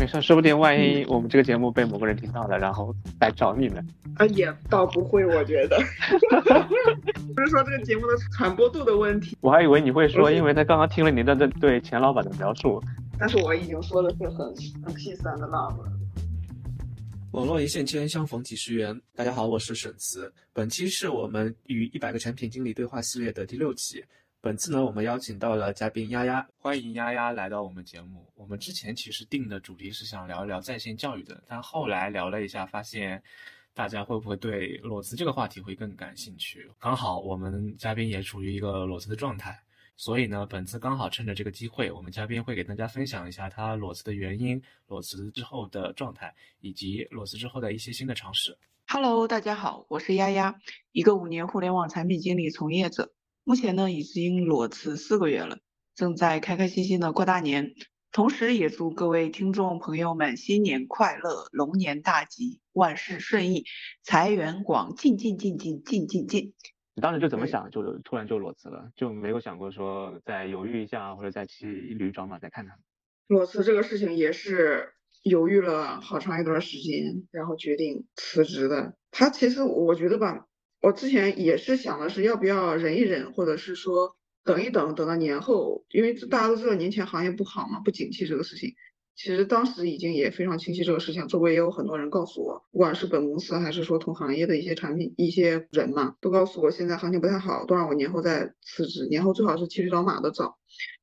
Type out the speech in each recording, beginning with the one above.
没事，说不定万一我们这个节目被某个人听到了，然后来找你们。啊，也倒不会，我觉得，不是说这个节目的传播度的问题。我还以为你会说，因为他刚刚听了您的对对钱老板的描述。但是我已经说的是很很 peace and love 了。网络一线牵，相逢几十元。大家好，我是沈慈。本期是我们与一百个产品经理对话系列的第六期。本次呢，我们邀请到了嘉宾丫丫，欢迎丫丫来到我们节目。我们之前其实定的主题是想聊一聊在线教育的，但后来聊了一下，发现大家会不会对裸辞这个话题会更感兴趣？刚好我们嘉宾也处于一个裸辞的状态。所以呢，本次刚好趁着这个机会，我们嘉宾会给大家分享一下他裸辞的原因、裸辞之后的状态，以及裸辞之后的一些新的尝试。Hello，大家好，我是丫丫，一个五年互联网产品经理从业者，目前呢已经裸辞四个月了，正在开开心心的过大年。同时也祝各位听众朋友们新年快乐，龙年大吉，万事顺意，财源广进进进进进进进。你当时就怎么想，就突然就裸辞了，就没有想过说再犹豫一下，或者再骑一驴找马再看看。裸辞这个事情也是犹豫了好长一段时间，然后决定辞职的。他其实我觉得吧，我之前也是想的是要不要忍一忍，或者是说等一等，等到年后，因为大家都知道年前行业不好嘛，不景气这个事情。其实当时已经也非常清晰这个事情，周围也有很多人告诉我，不管是本公司还是说同行业的一些产品、一些人嘛，都告诉我现在行情不太好，都让我年后再辞职，年后最好是骑驴找马的找，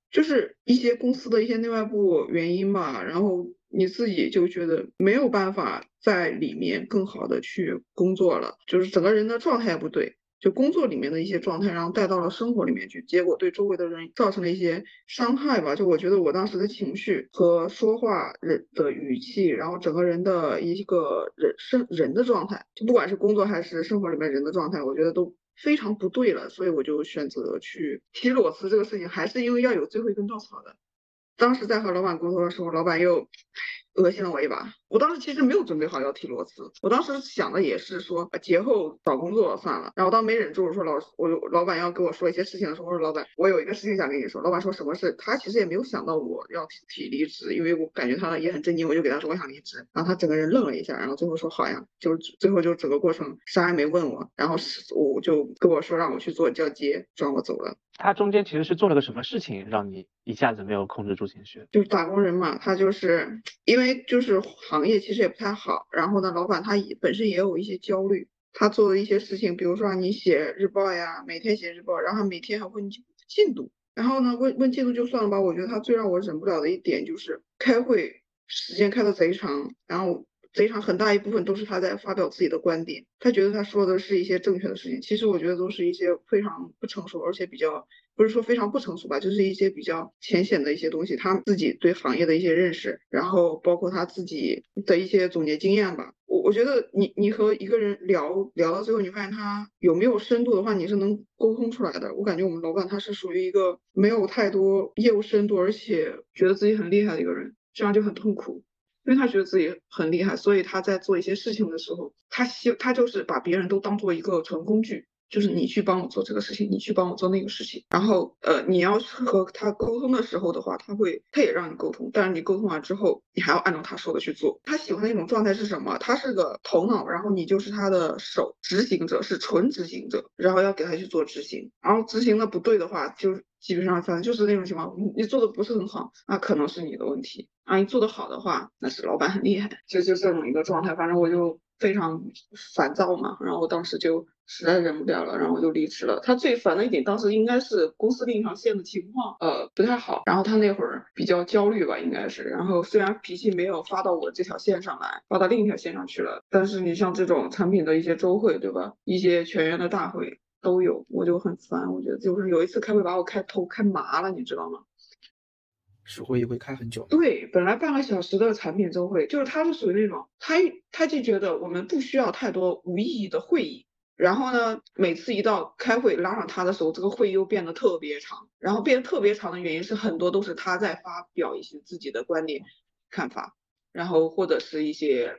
就是一些公司的一些内外部原因吧，然后你自己就觉得没有办法在里面更好的去工作了，就是整个人的状态不对。就工作里面的一些状态，然后带到了生活里面去，结果对周围的人造成了一些伤害吧。就我觉得我当时的情绪和说话人的语气，然后整个人的一个人生人的状态，就不管是工作还是生活里面人的状态，我觉得都非常不对了。所以我就选择去提裸辞这个事情，还是因为要有最后一根稻草的。当时在和老板沟通的时候，老板又。恶心了我一把，我当时其实没有准备好要提裸辞，我当时想的也是说节后找工作算了。然后当没忍住，我说老我老板要跟我说一些事情的时候，我说老板，我有一个事情想跟你说。老板说什么事？他其实也没有想到我要提提离职，因为我感觉他也很震惊，我就给他说我想离职。然后他整个人愣了一下，然后最后说好呀，就最后就整个过程啥也没问我，然后我就跟我说让我去做交接，让我走了。他中间其实是做了个什么事情，让你一下子没有控制住情绪？就是打工人嘛，他就是因为就是行行业其实也不太好，然后呢，老板他也本身也有一些焦虑，他做的一些事情，比如说让你写日报呀，每天写日报，然后每天还问进度，然后呢问问进度就算了吧，我觉得他最让我忍不了的一点就是开会时间开的贼长，然后。非常很大一部分都是他在发表自己的观点，他觉得他说的是一些正确的事情，其实我觉得都是一些非常不成熟，而且比较不是说非常不成熟吧，就是一些比较浅显的一些东西，他自己对行业的一些认识，然后包括他自己的一些总结经验吧。我我觉得你你和一个人聊聊到最后，你发现他有没有深度的话，你是能沟通出来的。我感觉我们老板他是属于一个没有太多业务深度，而且觉得自己很厉害的一个人，这样就很痛苦。因为他觉得自己很厉害，所以他在做一些事情的时候，他希他就是把别人都当做一个纯工具，就是你去帮我做这个事情，你去帮我做那个事情。然后呃，你要和他沟通的时候的话，他会他也让你沟通，但是你沟通完之后，你还要按照他说的去做。他喜欢的一种状态是什么？他是个头脑，然后你就是他的手，执行者是纯执行者，然后要给他去做执行，然后执行的不对的话，就基本上反正就是那种情况，你做的不是很好，那可能是你的问题。啊，你做的好的话，那是老板很厉害，就就这种一个状态。反正我就非常烦躁嘛，然后我当时就实在忍不了了，然后我就离职了。他最烦的一点，当时应该是公司另一条线的情况，呃，不太好。然后他那会儿比较焦虑吧，应该是。然后虽然脾气没有发到我这条线上来，发到另一条线上去了，但是你像这种产品的一些周会，对吧？一些全员的大会都有，我就很烦。我觉得就是有一次开会把我开头开麻了，你知道吗？是会议会开很久，对，本来半个小时的产品周会，就是他是属于那种，他他就觉得我们不需要太多无意义的会议，然后呢，每次一到开会拉上他的时候，这个会议又变得特别长，然后变得特别长的原因是很多都是他在发表一些自己的观点、看法，然后或者是一些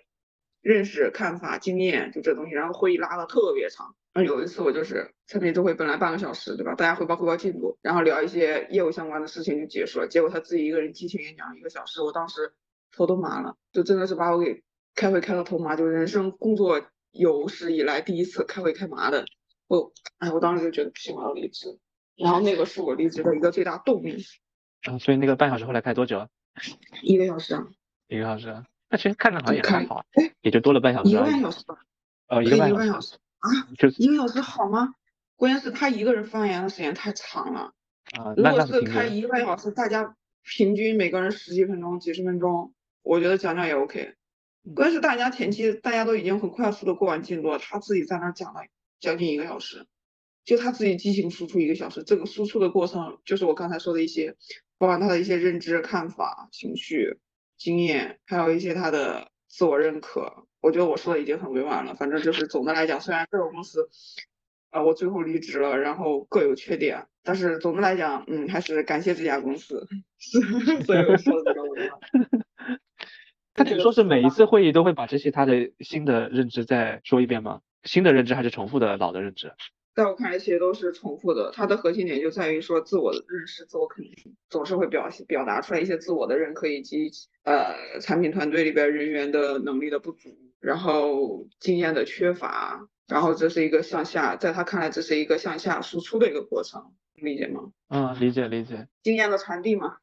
认识、看法、经验，就这东西，然后会议拉的特别长。然后有一次我就是产品周会，本来半个小时，对吧？大家汇报汇报进度，然后聊一些业务相关的事情就结束了。结果他自己一个人激情演讲一个小时，我当时头都麻了，就真的是把我给开会开到头麻，就人生工作有史以来第一次开会开麻的。我哎，我当时就觉得不行，我要离职。然后那个是我离职的一个最大动力。啊，所以那个半小时后来开多久？一个小时啊。一个小时，那其实看着好像也还好，也就多了半小时。一个半小时吧。呃，一个半小时啊？就一个小时好吗？关键是他一个人发言的时间太长了。啊，如果是开一个半小时，大家平均每个人十几分钟、几十分钟，我觉得讲讲也 OK。关键是大家前期大家都已经很快速的过完进度了，他自己在那讲了将近一个小时，就他自己激情输出一个小时，这个输出的过程就是我刚才说的一些，包含他的一些认知、看法、情绪、经验，还有一些他的自我认可。我觉得我说的已经很委婉了，反正就是总的来讲，虽然这个公司。啊，我最后离职了，然后各有缺点，但是总的来讲，嗯，还是感谢这家公司。所以我说的 这个话。他只说是每一次会议都会把这些他的新的认知再说一遍吗？新的认知还是重复的老的认知？在我看来，其实都是重复的。它的核心点就在于说自我的认识、自我肯定，总是会表现表达出来一些自我的认可以及呃产品团队里边人员的能力的不足，然后经验的缺乏。然后这是一个向下，在他看来，这是一个向下输出的一个过程，理解吗？嗯，理解理解。经验的传递嘛。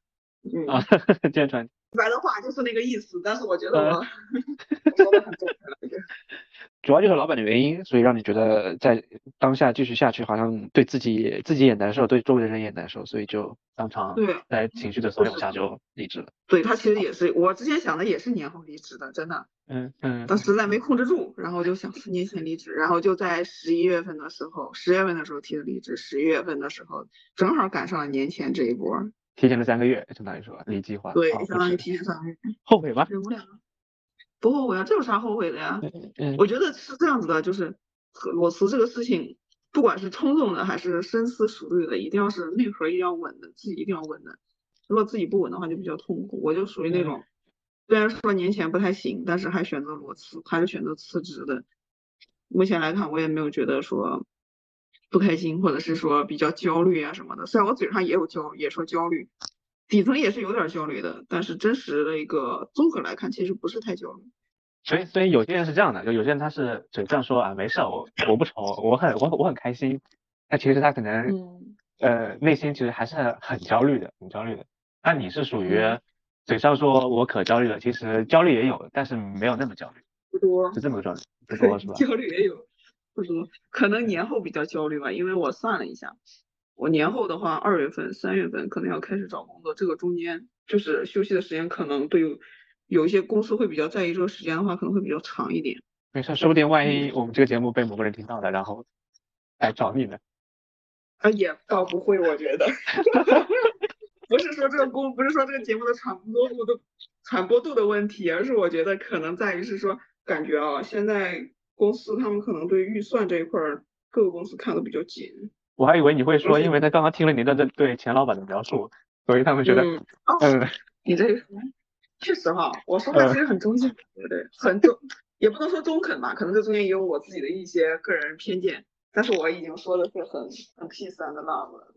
嗯啊，经验传。白的话就是那个意思，但是我觉得我 说的很正确了。主要就是老板的原因，所以让你觉得在当下继续下去，好像对自己自己也难受，对周围的人也难受，所以就当场对在情绪的怂恿下就离职了。对他其实也是，我之前想的也是年后离职的，真的。嗯嗯。但实在没控制住，然后就想四年前离职，然后就在十一月份的时候，十月份的时候提的离职，十一月份的时候正好赶上了年前这一波。提前了三个月，相当于说离计划。对，相当于提前三个月。后悔吗？忍不了。不后悔啊，这有啥后悔的呀？我觉得是这样子的，就是裸辞这个事情，不管是冲动的还是深思熟虑的，一定要是内核一定要稳的，自己一定要稳的。如果自己不稳的话，就比较痛苦。我就属于那种，虽然说年前不太行，但是还选择裸辞，还是选择辞职的。目前来看，我也没有觉得说不开心，或者是说比较焦虑啊什么的。虽然我嘴上也有焦，也说焦虑。底层也是有点焦虑的，但是真实的一个综合来看，其实不是太焦虑。所以，所以有些人是这样的，就有些人他是嘴上说啊没事，我我不愁，我很我我很开心，但其实他可能呃内心其实还是很焦虑的，很焦虑的。那你是属于嘴上说我可焦虑了，其实焦虑也有，但是没有那么焦虑，不多，是这么个状态，不 多是吧？焦虑也有，不多，可能年后比较焦虑吧，因为我算了一下。我年后的话，二月份、三月份可能要开始找工作，这个中间就是休息的时间，可能对有有一些公司会比较在意这个时间的话，可能会比较长一点。没事，说不定万一我们这个节目被某个人听到了，然后来找你呢？啊，也倒不会，我觉得，不是说这个公，不是说这个节目的传播度的传播度的问题，而是我觉得可能在于是说，感觉啊，现在公司他们可能对预算这一块儿，各个公司看的比较紧。我还以为你会说，因为他刚刚听了您的这对钱老板的描述，所以他们觉得，嗯，你这确实哈，我说话其实很中性，对不对？很中，也不能说中肯吧，可能这中间也有我自己的一些个人偏见，但是我已经说的是很很 peace and love 了。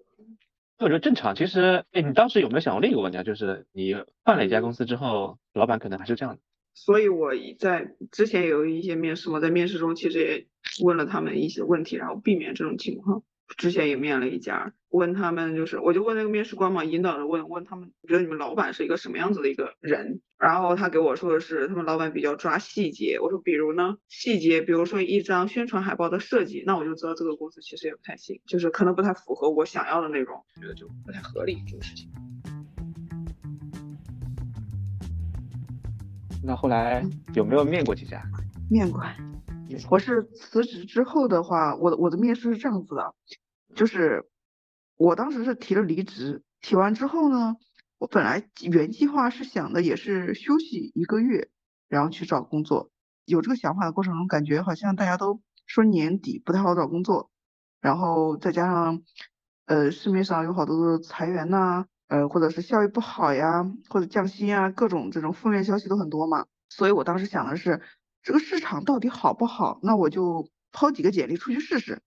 我觉得正常。其实，哎，你当时有没有想过另一个问题啊？就是你换了一家公司之后，老板可能还是这样的。所以我在之前有一些面试嘛，在面试中其实也问了他们一些问题，然后避免这种情况。之前也面了一家，问他们就是，我就问那个面试官嘛，引导着问问他们，觉得你们老板是一个什么样子的一个人？然后他给我说的是，他们老板比较抓细节。我说，比如呢？细节，比如说一张宣传海报的设计，那我就知道这个公司其实也不太行，就是可能不太符合我想要的那种，觉得就不太合理这个事情。那后来有没有面过几家？面过。我是辞职之后的话，我的我的面试是这样子的，就是我当时是提了离职，提完之后呢，我本来原计划是想的也是休息一个月，然后去找工作。有这个想法的过程中，感觉好像大家都说年底不太好找工作，然后再加上呃市面上有好多的裁员呐，呃或者是效益不好呀，或者降薪啊，各种这种负面消息都很多嘛，所以我当时想的是。这个市场到底好不好？那我就抛几个简历出去试试。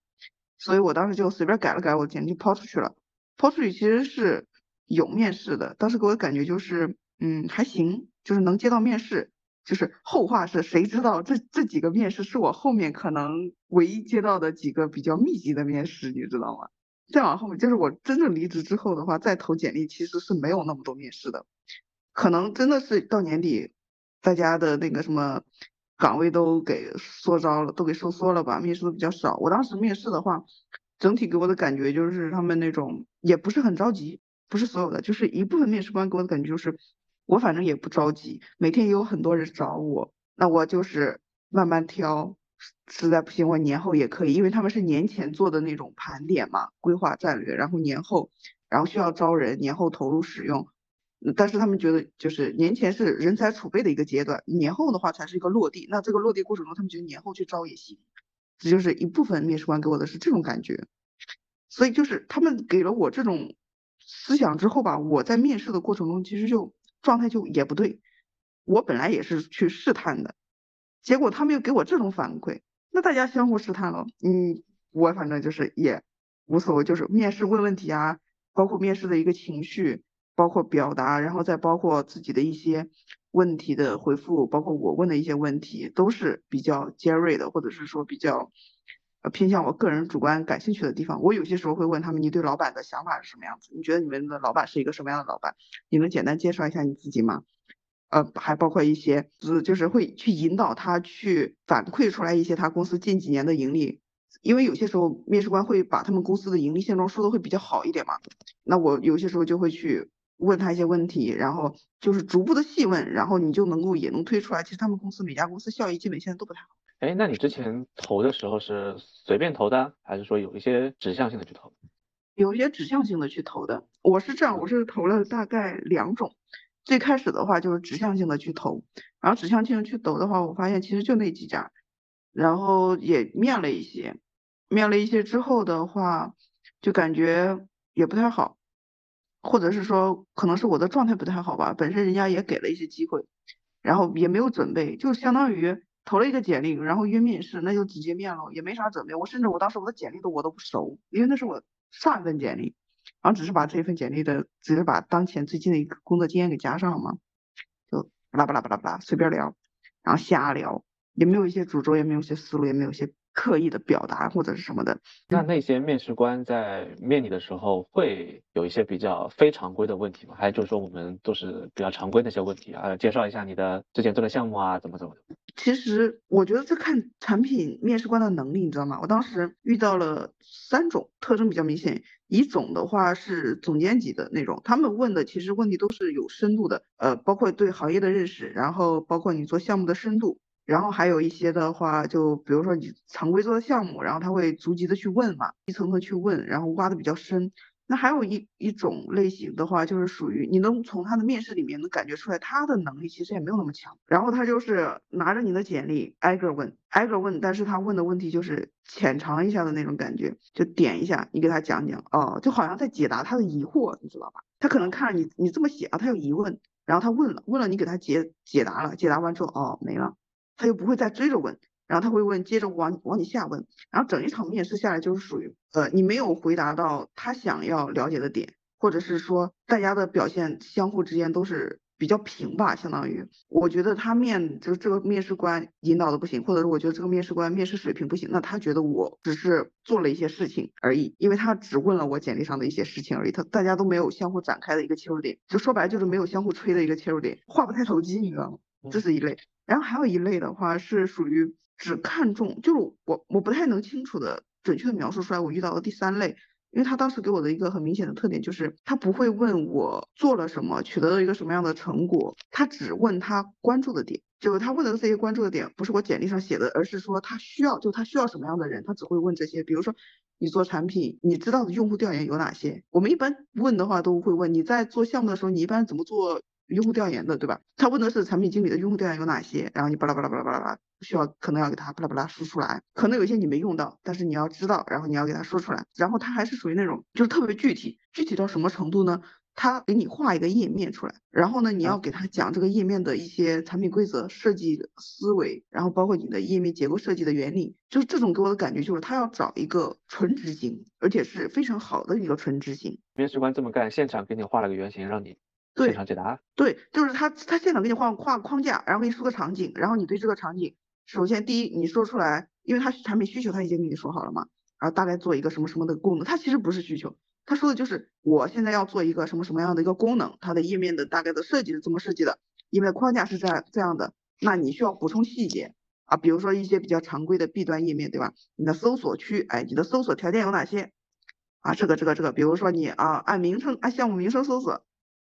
所以我当时就随便改了改，我简历抛出去了。抛出去其实是有面试的，当时给我的感觉就是嗯，还行，就是能接到面试。就是后话是谁知道这这几个面试是我后面可能唯一接到的几个比较密集的面试，你知道吗？再往后面就是我真正离职之后的话，再投简历其实是没有那么多面试的，可能真的是到年底大家的那个什么岗位都给缩招了，都给收缩了吧，面试的比较少。我当时面试的话，整体给我的感觉就是他们那种也不是很着急，不是所有的，就是一部分面试官给我的感觉就是。我反正也不着急，每天也有很多人找我，那我就是慢慢挑，实在不行我年后也可以，因为他们是年前做的那种盘点嘛，规划战略，然后年后，然后需要招人，年后投入使用，但是他们觉得就是年前是人才储备的一个阶段，年后的话才是一个落地，那这个落地过程中，他们觉得年后去招也行，这就是一部分面试官给我的是这种感觉，所以就是他们给了我这种思想之后吧，我在面试的过程中其实就。状态就也不对，我本来也是去试探的，结果他们又给我这种反馈，那大家相互试探了。嗯，我反正就是也无所谓，就是面试问问题啊，包括面试的一个情绪，包括表达，然后再包括自己的一些问题的回复，包括我问的一些问题，都是比较尖锐的，或者是说比较。呃，偏向我个人主观感兴趣的地方，我有些时候会问他们，你对老板的想法是什么样子？你觉得你们的老板是一个什么样的老板？你能简单介绍一下你自己吗？呃，还包括一些，就是会去引导他去反馈出来一些他公司近几年的盈利，因为有些时候面试官会把他们公司的盈利现状说的会比较好一点嘛。那我有些时候就会去问他一些问题，然后就是逐步的细问，然后你就能够也能推出来，其实他们公司每家公司效益基本现在都不太好。哎，那你之前投的时候是随便投的，还是说有一些指向性的去投？有一些指向性的去投的。我是这样，我是投了大概两种。最开始的话就是指向性的去投，然后指向性的去投的话，我发现其实就那几家，然后也面了一些，面了一些之后的话，就感觉也不太好，或者是说可能是我的状态不太好吧。本身人家也给了一些机会，然后也没有准备，就相当于。投了一个简历，然后约面试，那就直接面了，也没啥准备。我甚至我当时我的简历都我都不熟，因为那是我上一份简历，然后只是把这份简历的，只是把当前最近的一个工作经验给加上嘛，就巴拉巴拉巴拉巴拉随便聊，然后瞎聊，也没有一些主轴，也没有一些思路，也没有一些。刻意的表达或者是什么的，那那些面试官在面你的时候会有一些比较非常规的问题吗？还是就是说我们都是比较常规的一些问题啊？介绍一下你的之前做的项目啊，怎么怎么的？其实我觉得这看产品面试官的能力，你知道吗？我当时遇到了三种特征比较明显，一种的话是总监级的那种，他们问的其实问题都是有深度的，呃，包括对行业的认识，然后包括你做项目的深度。然后还有一些的话，就比如说你常规做的项目，然后他会逐级的去问嘛，一层层去问，然后挖的比较深。那还有一一种类型的话，就是属于你能从他的面试里面能感觉出来，他的能力其实也没有那么强。然后他就是拿着你的简历挨个问，挨个问，但是他问的问题就是浅尝一下的那种感觉，就点一下，你给他讲讲，哦，就好像在解答他的疑惑，你知道吧？他可能看着你你这么写啊，他有疑问，然后他问了，问了你给他解解答了，解答完之后，哦，没了。他又不会再追着问，然后他会问，接着往往你下问，然后整一场面试下来就是属于，呃，你没有回答到他想要了解的点，或者是说大家的表现相互之间都是比较平吧，相当于，我觉得他面就是这个面试官引导的不行，或者是我觉得这个面试官面试水平不行，那他觉得我只是做了一些事情而已，因为他只问了我简历上的一些事情而已，他大家都没有相互展开的一个切入点，就说白了就是没有相互吹的一个切入点，话不太投机，你知道吗？这是一类。然后还有一类的话是属于只看重，就是我我不太能清楚的准确的描述出来我遇到的第三类，因为他当时给我的一个很明显的特点就是他不会问我做了什么，取得了一个什么样的成果，他只问他关注的点，就是他问的这些关注的点不是我简历上写的，而是说他需要，就他需要什么样的人，他只会问这些，比如说你做产品，你知道的用户调研有哪些？我们一般问的话都会问你在做项目的时候，你一般怎么做？用户调研的，对吧？他问的是产品经理的用户调研有哪些，然后你巴拉巴拉巴拉巴拉巴拉，需要可能要给他巴拉巴拉说出来，可能有些你没用到，但是你要知道，然后你要给他说出来，然后他还是属于那种就是特别具体，具体到什么程度呢？他给你画一个页面出来，然后呢，你要给他讲这个页面的一些产品规则、设计思维，然后包括你的页面结构设计的原理，就是这种给我的感觉就是他要找一个纯执行，而且是非常好的一个纯执行。面试官这么干，现场给你画了个原型让你。现场解答。对，就是他他现场给你画画框架，然后给你说个场景，然后你对这个场景，首先第一你说出来，因为他产品需求他已经给你说好了嘛，然后大概做一个什么什么的功能，他其实不是需求，他说的就是我现在要做一个什么什么样的一个功能，它的页面的大概的设计是怎么设计的，页面框架是这样这样的，那你需要补充细节。啊，比如说一些比较常规的弊端页面，对吧？你的搜索区，哎，你的搜索条件有哪些？啊，这个这个这个，比如说你啊，按名称按项目名称搜索，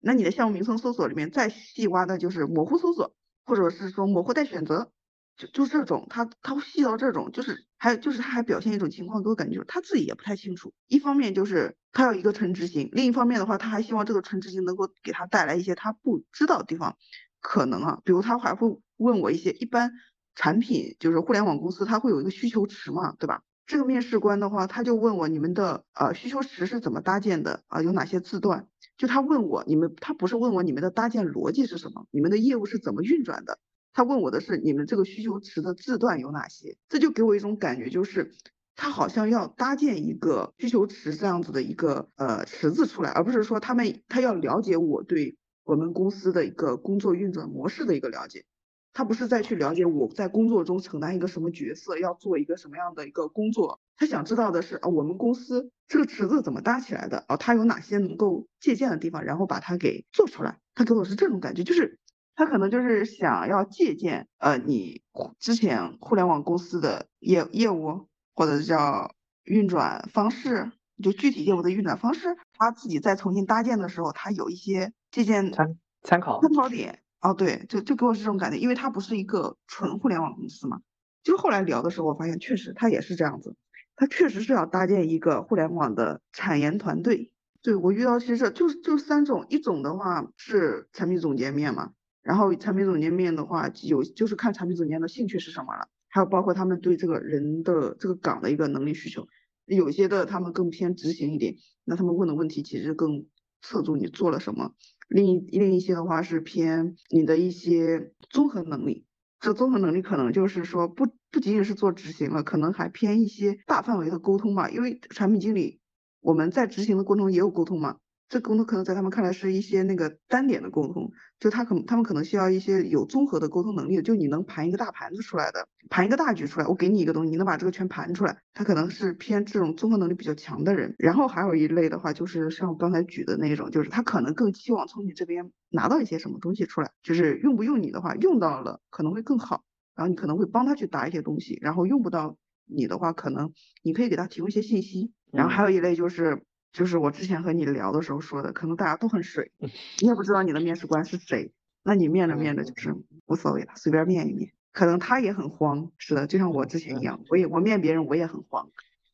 那你的项目名称搜索里面再细挖的就是模糊搜索，或者是说模糊待选择，就就这种，他他会细到这种，就是还就是他还表现一种情况，给我感觉就是他自己也不太清楚。一方面就是他要一个纯执行，另一方面的话，他还希望这个纯执行能够给他带来一些他不知道的地方，可能啊，比如他还会问我一些一般。产品就是互联网公司，它会有一个需求池嘛，对吧？这个面试官的话，他就问我你们的呃需求池是怎么搭建的啊？有哪些字段？就他问我你们，他不是问我你们的搭建逻辑是什么，你们的业务是怎么运转的？他问我的是你们这个需求池的字段有哪些？这就给我一种感觉，就是他好像要搭建一个需求池这样子的一个呃池子出来，而不是说他们他要了解我对我们公司的一个工作运转模式的一个了解。他不是在去了解我在工作中承担一个什么角色，要做一个什么样的一个工作。他想知道的是啊，我们公司这个池子怎么搭起来的啊？它有哪些能够借鉴的地方，然后把它给做出来。他给我是这种感觉，就是他可能就是想要借鉴呃你之前互联网公司的业业务或者叫运转方式，就具体业务的运转方式，他自己在重新搭建的时候，他有一些借鉴参参考参考点。哦，对，就就给我是这种感觉，因为它不是一个纯互联网公司嘛。就后来聊的时候，我发现确实它也是这样子，它确实是要搭建一个互联网的产研团队。对我遇到其实就就三种，一种的话是产品总监面嘛，然后产品总监面的话有就是看产品总监的兴趣是什么了，还有包括他们对这个人的这个岗的一个能力需求，有些的他们更偏执行一点，那他们问的问题其实更侧重你做了什么。另一另一些的话是偏你的一些综合能力，这综合能力可能就是说不不仅仅是做执行了，可能还偏一些大范围的沟通嘛，因为产品经理我们在执行的过程中也有沟通嘛。这沟通可能在他们看来是一些那个单点的沟通，就他可能他们可能需要一些有综合的沟通能力的，就你能盘一个大盘子出来的，盘一个大局出来，我给你一个东西，你能把这个全盘出来，他可能是偏这种综合能力比较强的人。然后还有一类的话，就是像我刚才举的那种，就是他可能更期望从你这边拿到一些什么东西出来，就是用不用你的话，用到了可能会更好，然后你可能会帮他去答一些东西，然后用不到你的话，可能你可以给他提供一些信息。然后还有一类就是。就是我之前和你聊的时候说的，可能大家都很水，你也不知道你的面试官是谁，那你面着面着就是无所谓了，随便面一面。可能他也很慌，是的，就像我之前一样，我也我面别人我也很慌，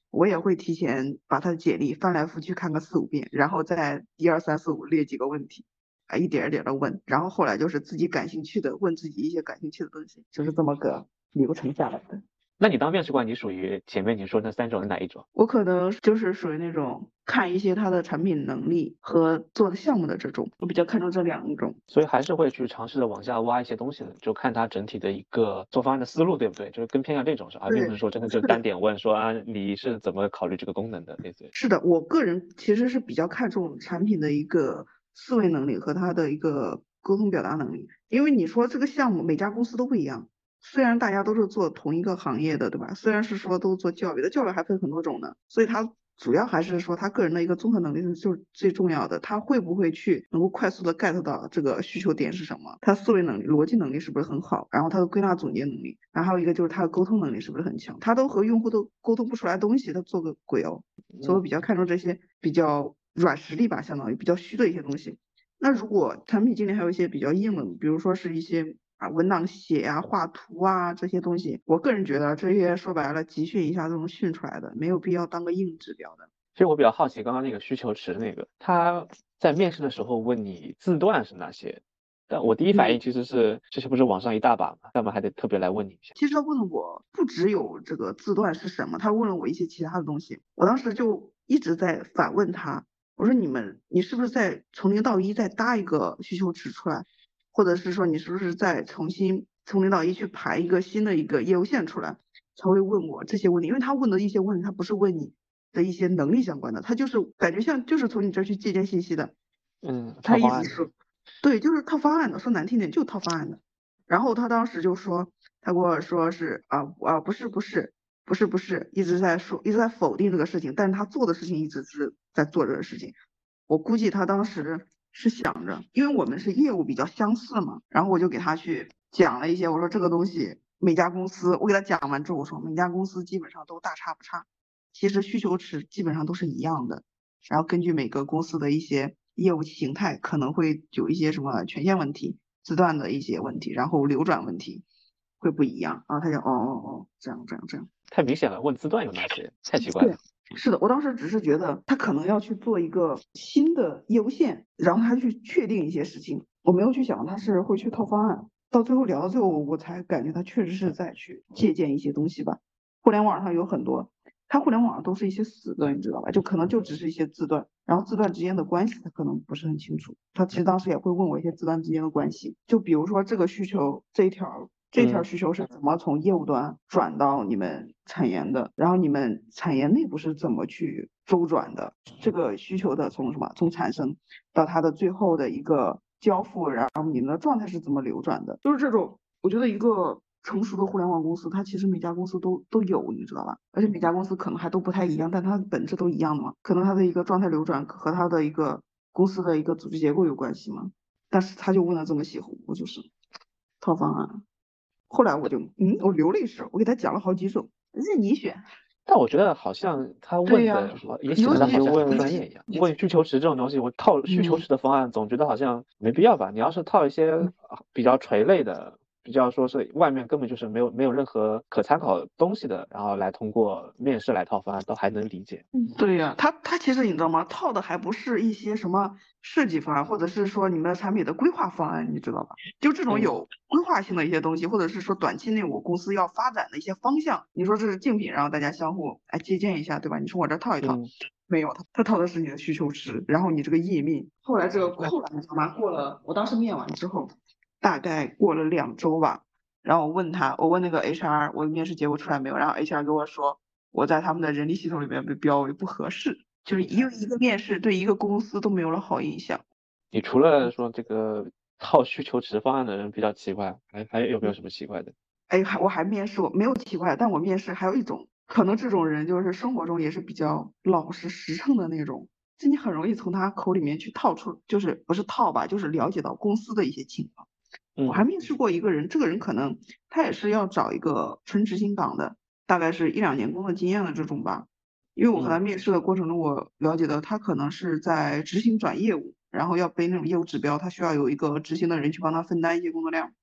我也会提前把他的简历翻来覆去看个四五遍，然后再一二三四五列几个问题，啊一点一点的问，然后后来就是自己感兴趣的问自己一些感兴趣的东西，就是这么个流程下来的。那你当面试官，你属于前面你说那三种的哪一种？我可能就是属于那种看一些他的产品能力和做的项目的这种，我比较看重这两种。所以还是会去尝试的往下挖一些东西的，就看他整体的一个做方案的思路，对不对？就是更偏向这种是，而并不是说真的就单点问说啊你是怎么考虑这个功能的，对对。是的，我个人其实是比较看重产品的一个思维能力和他的一个沟通表达能力，因为你说这个项目每家公司都不一样。虽然大家都是做同一个行业的，对吧？虽然是说都做教育的，教育还分很多种呢，所以他主要还是说他个人的一个综合能力是就是最重要的。他会不会去能够快速的 get 到这个需求点是什么？他思维能力、逻辑能力是不是很好？然后他的归纳总结能力，然后还有一个就是他的沟通能力是不是很强？他都和用户都沟通不出来东西，他做个鬼哦！所以我比较看重这些比较软实力吧，相当于比较虚的一些东西。那如果产品经理还有一些比较硬的，比如说是一些。啊，文档写啊，画图啊，这些东西，我个人觉得这些说白了，集训一下都能训出来的，没有必要当个硬指标的。其实我比较好奇，刚刚那个需求池那个，他在面试的时候问你字段是哪些，但我第一反应其实是这些不是网上一大把吗？干嘛还得特别来问你一下？其实他问了我不只有这个字段是什么，他问了我一些其他的东西，我当时就一直在反问他，我说你们，你是不是在从零到一再搭一个需求池出来？或者是说你是不是再重新从零到一去排一个新的一个业务线出来，才会问我这些问题？因为他问的一些问题，他不是问你的一些能力相关的，他就是感觉像就是从你这儿去借鉴信息的。嗯，他意思是，对，就是套方案的，说难听点就套方案的。然后他当时就说，他跟我说是啊啊不是不是不是不是，一直在说一直在否定这个事情，但是他做的事情一直是在做这个事情。我估计他当时是想着，因为我们是业务比较相似嘛，然后我就给他去讲了一些，我说这个东西每家公司，我给他讲完之后，我说每家公司基本上都大差不差，其实需求池基本上都是一样的，然后根据每个公司的一些业务形态，可能会有一些什么权限问题。字段的一些问题，然后流转问题会不一样啊。他就哦哦哦，这样这样这样，太明显了。问字段有哪些？太奇怪了。是的，我当时只是觉得他可能要去做一个新的业务线，然后他去确定一些事情。我没有去想他是会去套方案。到最后聊到最后，我才感觉他确实是在去借鉴一些东西吧。互联网上有很多。它互联网上都是一些死的，你知道吧？就可能就只是一些字段，然后字段之间的关系他可能不是很清楚。他其实当时也会问我一些字段之间的关系，就比如说这个需求这一条这条需求是怎么从业务端转到你们产研的，然后你们产研内部是怎么去周转的？这个需求的从什么从产生到它的最后的一个交付，然后你们的状态是怎么流转的？就是这种，我觉得一个。成熟的互联网公司，它其实每家公司都都有，你知道吧？而且每家公司可能还都不太一样，但它本质都一样的嘛。可能它的一个状态流转和它的一个公司的一个组织结构有关系嘛。但是他就问的这么细，我就是套方案。后来我就嗯，我留了一手，我给他讲了好几首，任你选。但我觉得好像他问的也显得像问专业一样，问需求池这种东西，我套需求池的方案，总觉得好像没必要吧？你要是套一些比较垂类的。比较说是外面根本就是没有没有任何可参考东西的，然后来通过面试来套方案都还能理解。嗯，对呀，他他其实你知道吗？套的还不是一些什么设计方案，或者是说你们的产品的规划方案，你知道吧？就这种有规划性的一些东西，或者是说短期内我公司要发展的一些方向，你说这是竞品，然后大家相互来借鉴一下，对吧？你从我这套一套，没有他他套的是你的需求值，然后你这个页面。后来这个后来你知道吗？过了我当时面完之后。大概过了两周吧，然后我问他，我问那个 HR，我的面试结果出来没有？然后 HR 跟我说，我在他们的人力系统里面被标为不合适，就是因为一个面试对一个公司都没有了好印象。你除了说这个套需求值方案的人比较奇怪，还还有没有什么奇怪的？哎，还我还面试过，没有奇怪，但我面试还有一种，可能这种人就是生活中也是比较老实实诚的那种，就你很容易从他口里面去套出，就是不是套吧，就是了解到公司的一些情况。我还面试过一个人，这个人可能他也是要找一个纯执行岗的，大概是一两年工作经验的这种吧。因为我和他面试的过程中，我了解到他可能是在执行转业务，然后要背那种业务指标，他需要有一个执行的人去帮他分担一些工作量。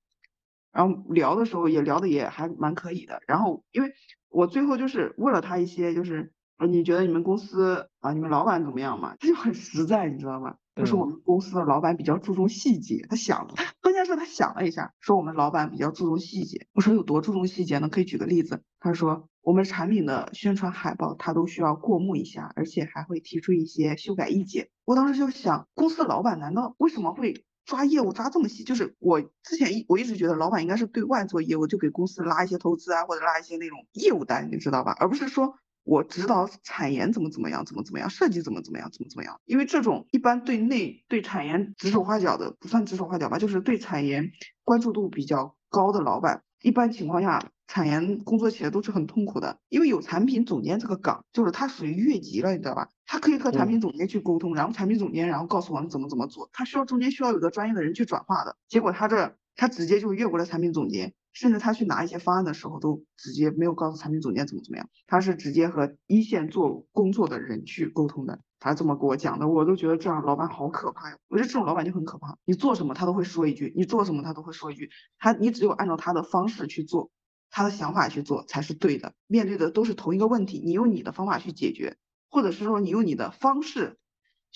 然后聊的时候也聊的也还蛮可以的。然后因为我最后就是问了他一些，就是你觉得你们公司啊，你们老板怎么样嘛？他 就很实在，你知道吗？他说我们公司的老板比较注重细节，他想了，关键是他想了一下，说我们老板比较注重细节。我说有多注重细节呢？可以举个例子。他说我们产品的宣传海报他都需要过目一下，而且还会提出一些修改意见。我当时就想，公司的老板难道为什么会抓业务抓这么细？就是我之前一我一直觉得老板应该是对外做业务，就给公司拉一些投资啊，或者拉一些那种业务单，你知道吧？而不是说。我指导产研怎么怎么样，怎么怎么样，设计怎么怎么样，怎么怎么样。因为这种一般对内对产研指手画脚的，不算指手画脚吧，就是对产研关注度比较高的老板，一般情况下产研工作起来都是很痛苦的。因为有产品总监这个岗，就是他属于越级了，你知道吧？他可以和产品总监去沟通，然后产品总监然后告诉我们怎么怎么做，他需要中间需要有个专业的人去转化的。结果他这他直接就越过了产品总监。甚至他去拿一些方案的时候，都直接没有告诉产品总监怎么怎么样，他是直接和一线做工作的人去沟通的。他这么跟我讲的，我都觉得这样老板好可怕呀！我觉得这种老板就很可怕，你做什么他都会说一句，你做什么他都会说一句，他你只有按照他的方式去做，他的想法去做才是对的。面对的都是同一个问题，你用你的方法去解决，或者是说你用你的方式。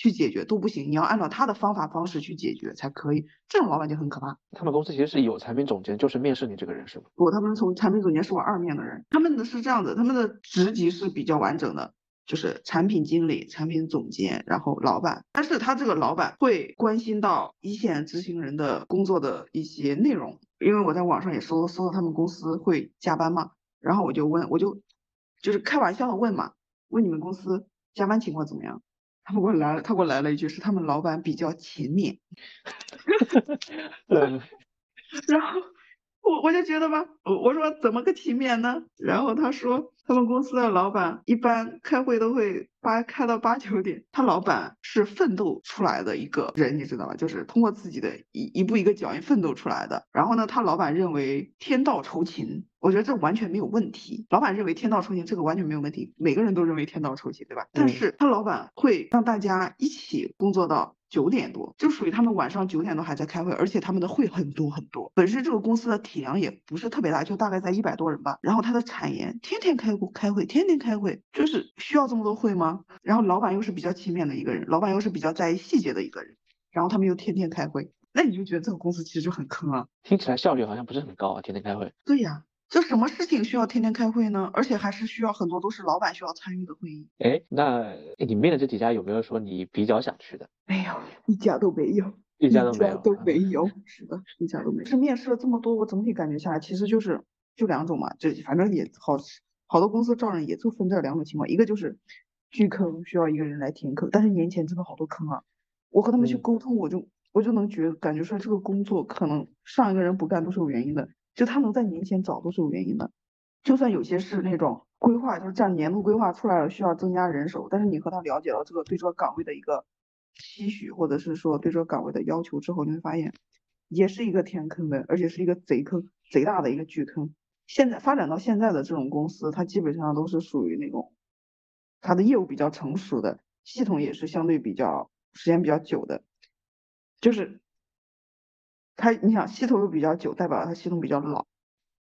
去解决都不行，你要按照他的方法方式去解决才可以。这种老板就很可怕。他们公司其实是有产品总监，就是面试你这个人是吗？不，他们从产品总监是我二面的人。他们的是这样子，他们的职级是比较完整的，就是产品经理、产品总监，然后老板。但是他这个老板会关心到一线执行人的工作的一些内容，因为我在网上也搜搜到他们公司会加班嘛，然后我就问，我就就是开玩笑的问嘛，问你们公司加班情况怎么样？他给我来了，他给我来了一句是他们老板比较勤勉。然后。我我就觉得吧，我我说怎么个勤勉呢？然后他说他们公司的老板一般开会都会八开到八九点，他老板是奋斗出来的一个人，你知道吧？就是通过自己的一一步一个脚印奋斗出来的。然后呢，他老板认为天道酬勤，我觉得这完全没有问题。老板认为天道酬勤，这个完全没有问题，每个人都认为天道酬勤，对吧？但是他老板会让大家一起工作到。九点多就属于他们晚上九点多还在开会，而且他们的会很多很多。本身这个公司的体量也不是特别大，就大概在一百多人吧。然后他的产研天天开会开会，天天开会，就是需要这么多会吗？然后老板又是比较勤勉的一个人，老板又是比较在意细节的一个人，然后他们又天天开会，那你就觉得这个公司其实就很坑啊。听起来效率好像不是很高啊，天天开会。对呀。就什么事情需要天天开会呢？而且还是需要很多都是老板需要参与的会议。哎，那你面的这几家有没有说你比较想去的？没有，一家都没有，一家都没有，都没有。是的，一家都没有。是面试了这么多，我整体感觉下来，其实就是就两种嘛，就反正也好，好多公司招人也就分这两种情况，一个就是巨坑需要一个人来填坑，但是年前真的好多坑啊。我和他们去沟通，我就我就能觉感觉出来这个工作可能上一个人不干都是有原因的。就他能在年前找都是有原因的，就算有些是那种规划，就是这样年度规划出来了，需要增加人手，但是你和他了解到这个对这个岗位的一个期许，或者是说对这个岗位的要求之后，你会发现也是一个填坑的，而且是一个贼坑、贼大的一个巨坑。现在发展到现在的这种公司，它基本上都是属于那种它的业务比较成熟的，系统也是相对比较时间比较久的，就是。它，你想系统又比较久，代表它系统比较老，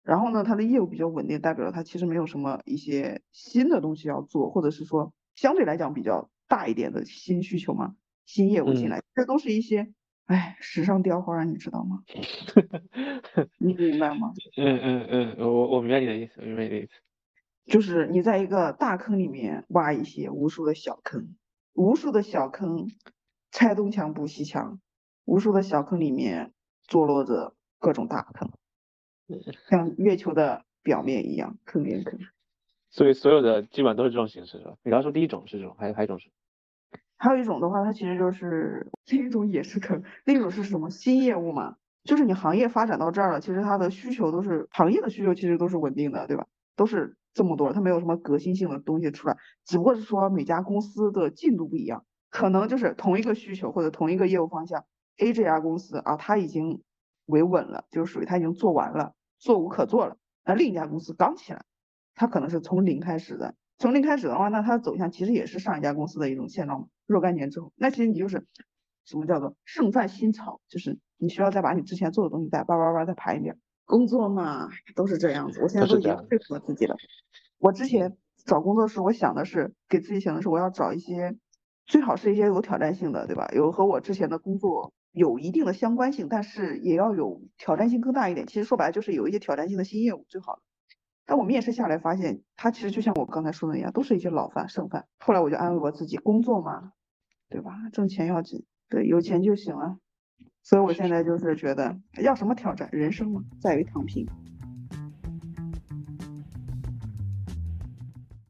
然后呢，它的业务比较稳定，代表了它其实没有什么一些新的东西要做，或者是说相对来讲比较大一点的新需求嘛，新业务进来，这都是一些，哎，时尚雕花，你知道吗？你明白吗？嗯嗯嗯，我我明白你的意思，明白你的意思，就是你在一个大坑里面挖一些无数的小坑，无数的小坑，拆东墙补西墙，无数的小坑里面。坐落着各种大坑，像月球的表面一样，坑连坑。所以所有的基本上都是这种形式，是吧？你刚说第一种是这种，还有还有一种是，还有一种的话，它其实就是另一种也是坑，另一种是什么？新业务嘛，就是你行业发展到这儿了，其实它的需求都是行业的需求，其实都是稳定的，对吧？都是这么多，它没有什么革新性的东西出来，只不过是说每家公司的进度不一样，可能就是同一个需求或者同一个业务方向。A 这家公司啊，它已经维稳了，就是属于它已经做完了，做无可做了。那另一家公司刚起来，它可能是从零开始的。从零开始的话，那它的走向其实也是上一家公司的一种现状。若干年之后，那其实你就是什么叫做盛饭新炒，就是你需要再把你之前做的东西再叭叭叭再排一遍。工作嘛，都是这样子。我现在都已经说服自己了。我之前找工作时，我想的是给自己想的是，我要找一些最好是一些有挑战性的，对吧？有和我之前的工作。有一定的相关性，但是也要有挑战性更大一点。其实说白了就是有一些挑战性的新业务最好了。但我面试下来发现，它其实就像我刚才说的一样，都是一些老饭剩饭。后来我就安慰我自己，工作嘛，对吧？挣钱要紧，对，有钱就行了。所以我现在就是觉得，要什么挑战？人生嘛，在于躺平。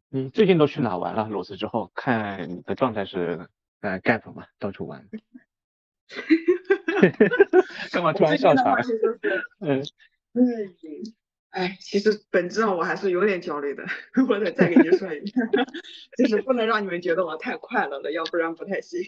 你最近都去哪玩了？裸辞之后，看你的状态是呃 gap 嘛，到处玩。干嘛突然笑场？嗯 嗯，哎，其实本质上我还是有点焦虑的。我得再给你说一遍，就是不能让你们觉得我太快乐了，要不然不太行。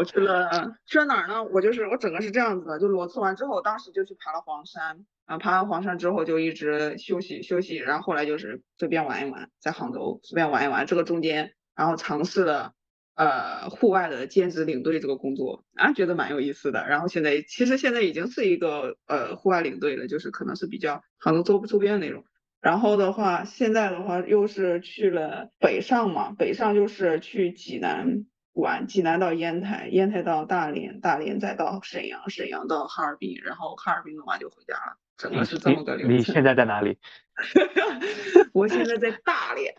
我去了去了哪儿呢？我就是我整个是这样子的，就裸辞完之后，当时就去爬了黄山，啊，爬完黄山之后就一直休息休息，然后后来就是随便玩一玩，在杭州随便玩一玩，这个中间然后尝试了。呃，户外的兼职领队这个工作啊，觉得蛮有意思的。然后现在其实现在已经是一个呃户外领队了，就是可能是比较杭州周周边的那种。然后的话，现在的话又是去了北上嘛，北上就是去济南玩，济南到烟台，烟台到大连，大连再到沈阳，沈阳到哈尔滨，然后哈尔滨的话就回家了，整个是这么个流程。你现在在哪里？我现在在大连。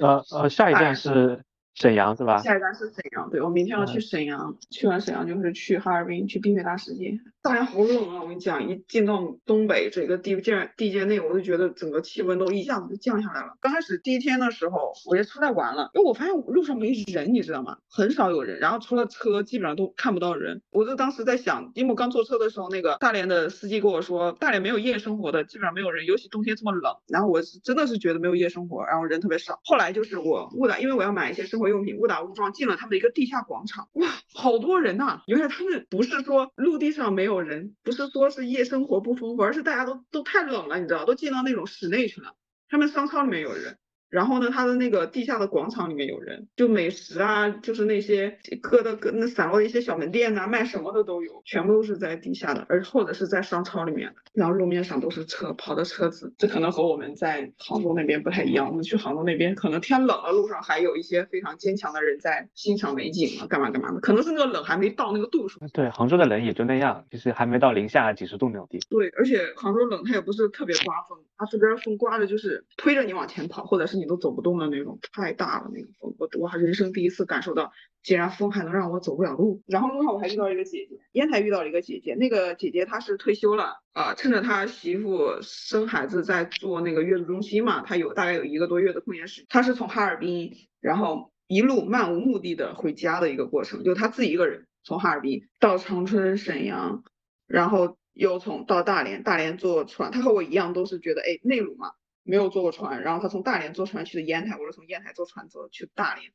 呃呃，下一站是。沈阳是吧？下一站是沈阳，对我明天要去沈阳，去完沈阳就是去哈尔滨，去冰雪大世界。大连好冷啊！我跟你讲，一进到东北这个地界地界内，我就觉得整个气温都一下子就降下来了。刚开始第一天的时候，我就出来玩了，因为我发现路上没人，你知道吗？很少有人，然后除了车，基本上都看不到人。我就当时在想，因为我刚坐车的时候，那个大连的司机跟我说，大连没有夜生活的，基本上没有人，尤其冬天这么冷。然后我是真的是觉得没有夜生活，然后人特别少。后来就是我误打，因为我要买一些生活用品，误打误撞。进了他们的一个地下广场，哇，好多人呐！原来他们不是说陆地上没有人，不是说是夜生活不丰富，而是大家都都太冷了，你知道，都进到那种室内去了。他们商超里面有人。然后呢，它的那个地下的广场里面有人，就美食啊，就是那些各的各那散落的一些小门店呐，卖什么的都有，全部都是在地下的，而或者是在商超里面。然后路面上都是车跑的车子，这可能和我们在杭州那边不太一样。我们去杭州那边，可能天冷了，路上还有一些非常坚强的人在欣赏美景啊，干嘛干嘛的。可能是那个冷还没到那个度数。对，杭州的冷也就那样，就是还没到零下几十度那种地。对，而且杭州冷，它也不是特别刮风，它这边风刮的就是推着你往前跑，或者是你都走不动的那种。太大了那个风，我我还人生第一次感受到，竟然风还能让我走不了路。然后路上我还遇到一个姐姐，烟台遇到了一个姐姐，那个姐姐她是退休了啊，趁着她媳妇生孩子在做那个月子中心嘛，她有大概有一个多月的空闲时间，她是从哈尔滨，然后一路漫无目的的回家的一个过程，就她自己一个人从哈尔滨到长春、沈阳，然后又从到大连，大连坐船，她和我一样都是觉得哎内陆嘛。没有坐过船，然后他从大连坐船去的烟台，我是从烟台坐船坐去大连，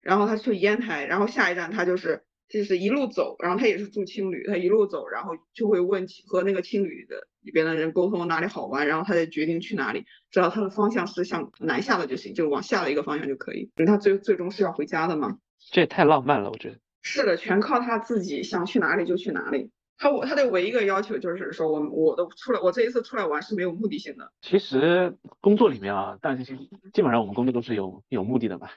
然后他去烟台，然后下一站他就是就是一路走，然后他也是住青旅，他一路走，然后就会问和那个青旅的里边的人沟通哪里好玩，然后他再决定去哪里，只要他的方向是向南下的就行，就往下的一个方向就可以，因为他最最终是要回家的嘛。这也太浪漫了，我觉得。是的，全靠他自己想去哪里就去哪里。他我他的唯一一个要求就是说，我我的出来，我这一次出来玩是没有目的性的。其实工作里面啊，但是基本上我们工作都是有有目的的嘛，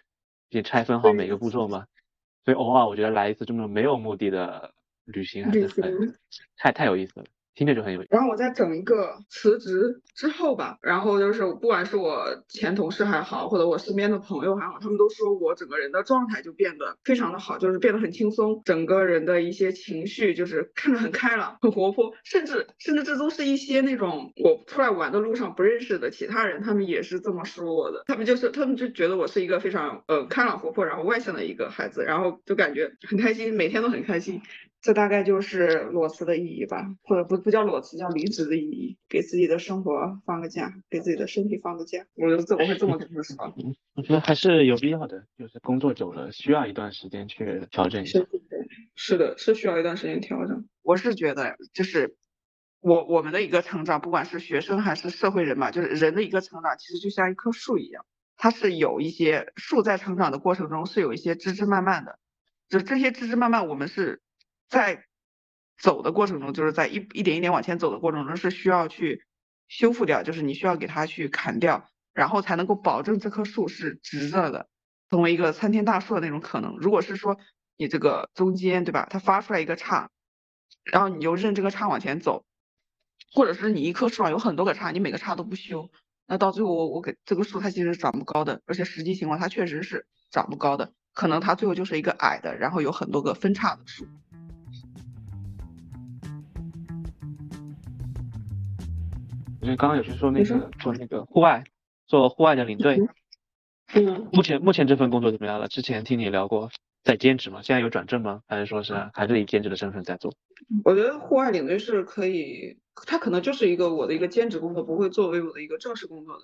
也拆分好每个步骤嘛。所以偶尔我觉得来一次这么没有目的的旅行还是很太太有意思了。听着就很有意思。然后我在整一个辞职之后吧，然后就是不管是我前同事还好，或者我身边的朋友还好，他们都说我整个人的状态就变得非常的好，就是变得很轻松，整个人的一些情绪就是看着很开朗、很活泼，甚至甚至这都是一些那种我出来玩的路上不认识的其他人，他们也是这么说我的。他们就是他们就觉得我是一个非常呃开朗活泼，然后外向的一个孩子，然后就感觉很开心，每天都很开心。这大概就是裸辞的意义吧，或者不不叫裸辞，叫离职的意义，给自己的生活放个假，给自己的身体放个假。我这我会这么跟他说。我觉得还是有必要的，就是工作久了需要一段时间去调整一下。是的，是需要一段时间调整。我是觉得，就是我我们的一个成长，不管是学生还是社会人嘛，就是人的一个成长，其实就像一棵树一样，它是有一些树在成长的过程中是有一些枝枝蔓蔓的，就这些枝枝蔓蔓，我们是。在走的过程中，就是在一一点一点往前走的过程中，是需要去修复掉，就是你需要给它去砍掉，然后才能够保证这棵树是直着的，成为一个参天大树的那种可能。如果是说你这个中间对吧，它发出来一个叉，然后你就任这个叉往前走，或者是你一棵树上有很多个叉，你每个叉都不修，那到最后我我给这个树它其实长不高的，而且实际情况它确实是长不高的，可能它最后就是一个矮的，然后有很多个分叉的树。因为刚刚有去说那个做那个户外，做户外的领队。嗯。目前目前这份工作怎么样了？之前听你聊过在兼职吗？现在有转正吗？还是说是还是以兼职的身份在做？我觉得户外领队是可以，它可能就是一个我的一个兼职工作，不会作为我的一个正式工作的。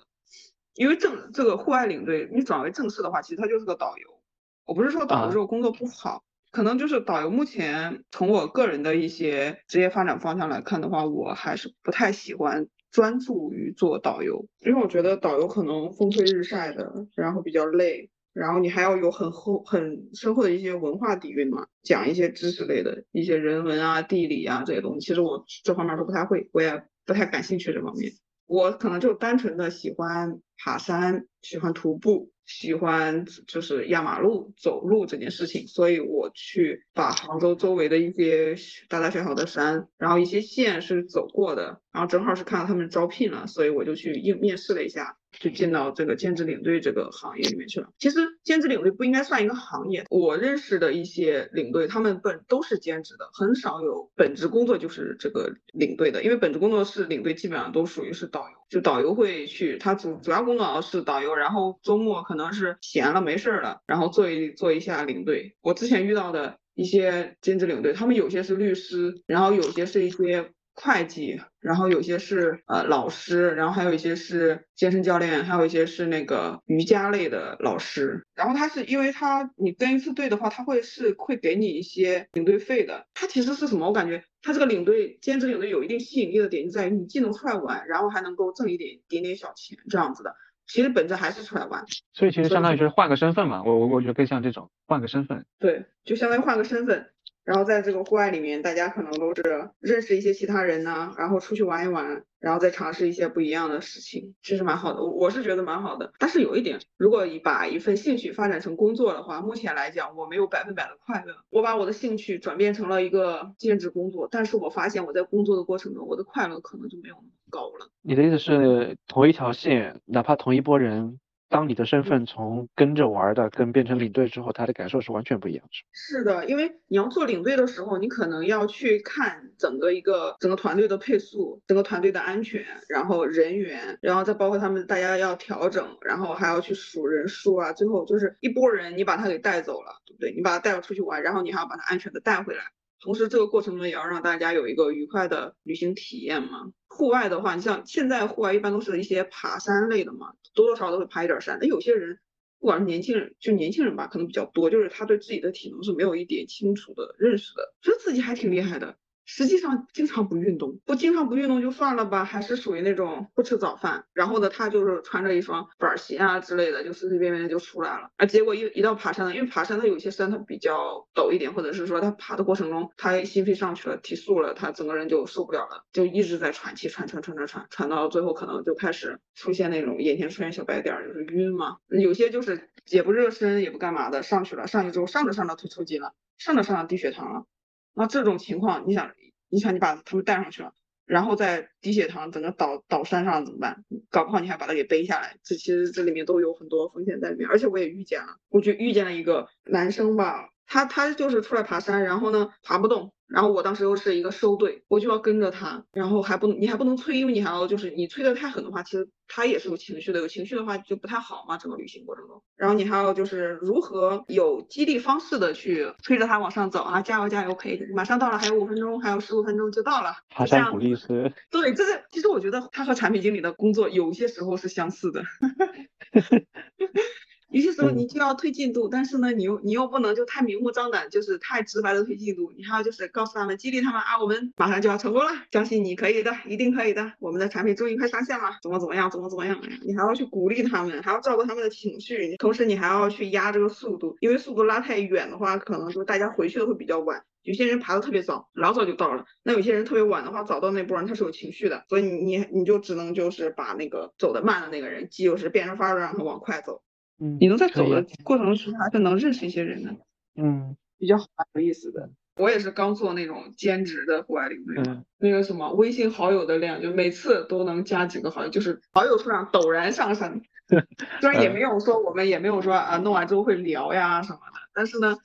因为正这个户外领队，你转为正式的话，其实他就是个导游。我不是说导游这个工作不好，可能就是导游目前从我个人的一些职业发展方向来看的话，我还是不太喜欢。专注于做导游，因为我觉得导游可能风吹日晒的，然后比较累，然后你还要有很厚、很深厚的一些文化底蕴嘛，讲一些知识类的一些人文啊、地理啊这些东西。其实我这方面都不太会，我也不太感兴趣这方面。我可能就单纯的喜欢爬山，喜欢徒步。喜欢就是压马路走路这件事情，所以我去把杭州周围的一些大大小小的山，然后一些县是走过的，然后正好是看到他们招聘了，所以我就去应面试了一下。就进到这个兼职领队这个行业里面去了。其实兼职领队不应该算一个行业。我认识的一些领队，他们本都是兼职的，很少有本职工作就是这个领队的。因为本职工作是领队，基本上都属于是导游，就导游会去，他主主要工作是导游，然后周末可能可能是闲了没事儿了，然后做一做一下领队。我之前遇到的一些兼职领队，他们有些是律师，然后有些是一些。会计，然后有些是呃老师，然后还有一些是健身教练，还有一些是那个瑜伽类的老师。然后他是因为他你跟一次队的话，他会是会给你一些领队费的。他其实是什么？我感觉他这个领队兼职领队有一定吸引力的点就在于你既能出来玩，然后还能够挣一点点点小钱这样子的。其实本质还是出来玩。所以其实相当于就是换个身份嘛。我我我觉得更像这种换个身份。对，就相当于换个身份。然后在这个户外里面，大家可能都是认识一些其他人呢，然后出去玩一玩，然后再尝试一些不一样的事情，其实蛮好的，我是觉得蛮好的。但是有一点，如果你把一份兴趣发展成工作的话，目前来讲我没有百分百的快乐。我把我的兴趣转变成了一个兼职工作，但是我发现我在工作的过程中，我的快乐可能就没有那么高了。你的意思是同一条线，哪怕同一波人。当你的身份从跟着玩的跟变成领队之后，他的感受是完全不一样，是是的，因为你要做领队的时候，你可能要去看整个一个整个团队的配速，整个团队的安全，然后人员，然后再包括他们大家要调整，然后还要去数人数啊，最后就是一波人你把他给带走了，对不对？你把他带出去玩，然后你还要把他安全的带回来。同时，这个过程中也要让大家有一个愉快的旅行体验嘛。户外的话，你像现在户外一般都是一些爬山类的嘛，多多少少都会爬一点山。那有些人，不管是年轻人，就年轻人吧，可能比较多，就是他对自己的体能是没有一点清楚的认识的，觉得自己还挺厉害的。实际上经常不运动，不经常不运动就算了吧，还是属于那种不吃早饭，然后呢，他就是穿着一双板鞋啊之类的，就随随便便就出来了。啊，结果一一到爬山呢，因为爬山它有些山它比较陡一点，或者是说他爬的过程中他心肺上去了，提速了，他整个人就受不了了，就一直在喘气，喘喘喘喘喘，喘到最后可能就开始出现那种眼前出现小白点，就是晕嘛。有些就是也不热身也不干嘛的上去了，上去之后上着上着腿抽筋了，上着上着低血糖了。那这种情况，你想，你想你把他们带上去了，然后在低血糖整个倒倒山上怎么办？搞不好你还把他给背下来，这其实这里面都有很多风险在里面。而且我也遇见了，我就遇见了一个男生吧，他他就是出来爬山，然后呢爬不动。然后我当时又是一个收队，我就要跟着他，然后还不能，你还不能催，因为你还要就是你催的太狠的话，其实他也是有情绪的，有情绪的话就不太好嘛，整个旅行过程中。然后你还要就是如何有激励方式的去催着他往上走啊，加油加油，可以，马上到了，还有五分钟，还有十五分钟就到了。爬山鼓励师。对，这是其实我觉得他和产品经理的工作有些时候是相似的。有些时候你就要推进度，但是呢，你又你又不能就太明目张胆，就是太直白的推进度。你还要就是告诉他们，激励他们啊，我们马上就要成功了，相信你可以的，一定可以的。我们的产品终于快上线了，怎么怎么样，怎么怎么样。你还要去鼓励他们，还要照顾他们的情绪，同时你还要去压这个速度，因为速度拉太远的话，可能就大家回去的会比较晚。有些人爬的特别早，老早就到了，那有些人特别晚的话，早到那波人他是有情绪的，所以你你你就只能就是把那个走得慢的那个人，就是变着法儿让他往快走。嗯，你能在走的过程中，其实还是能认识一些人的，嗯，比较好有意思的。我也是刚做那种兼职的户外领队，那个什么微信好友的量，就每次都能加几个好友，就是好友数量陡然上升。虽然也没有说我们也没有说啊，弄完之后会聊呀什么的，但是呢，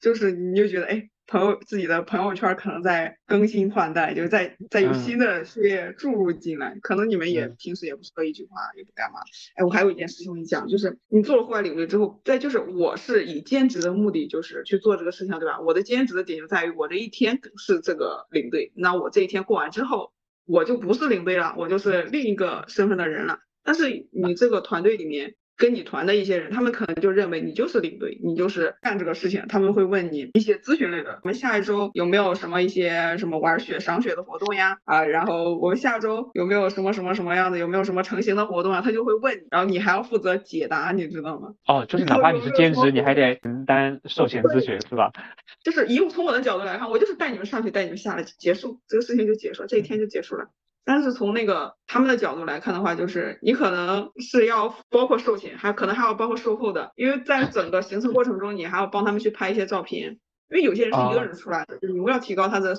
就是你就觉得哎。朋友自己的朋友圈可能在更新换代，就是在在有新的血液注入进来，可能你们也平时也不说一句话，也不干嘛。哎，我还有一件事情跟你讲，就是你做了户外领队之后，再就是我是以兼职的目的就是去做这个事情，对吧？我的兼职的点就在于我这一天是这个领队，那我这一天过完之后，我就不是领队了，我就是另一个身份的人了。但是你这个团队里面。跟你团的一些人，他们可能就认为你就是领队，你就是干这个事情。他们会问你一些咨询类的，我们下一周有没有什么一些什么玩雪赏雪的活动呀？啊，然后我们下周有没有什么什么什么样的，有没有什么成型的活动啊？他就会问你，然后你还要负责解答，你知道吗？哦，就是哪怕你是兼职，你还得承担售前咨询，是吧？就是以从我的角度来看，我就是带你们上去，带你们下来，结束这个事情就结束，这一天就结束了。但是从那个他们的角度来看的话，就是你可能是要包括售前，还可能还要包括售后的，因为在整个行程过程中，你还要帮他们去拍一些照片，因为有些人是一个人出来的，就是你为了提高他的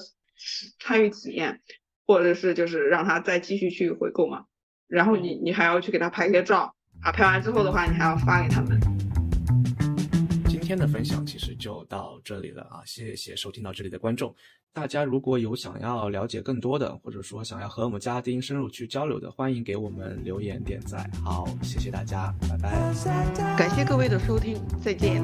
参与体验，或者是就是让他再继续去回购嘛，然后你你还要去给他拍一些照啊，拍完之后的话，你还要发给他们。今天的分享其实就到这里了啊，谢谢收听到这里的观众。大家如果有想要了解更多的，或者说想要和我们嘉宾深入去交流的，欢迎给我们留言点赞。好，谢谢大家，拜拜。感谢各位的收听，再见。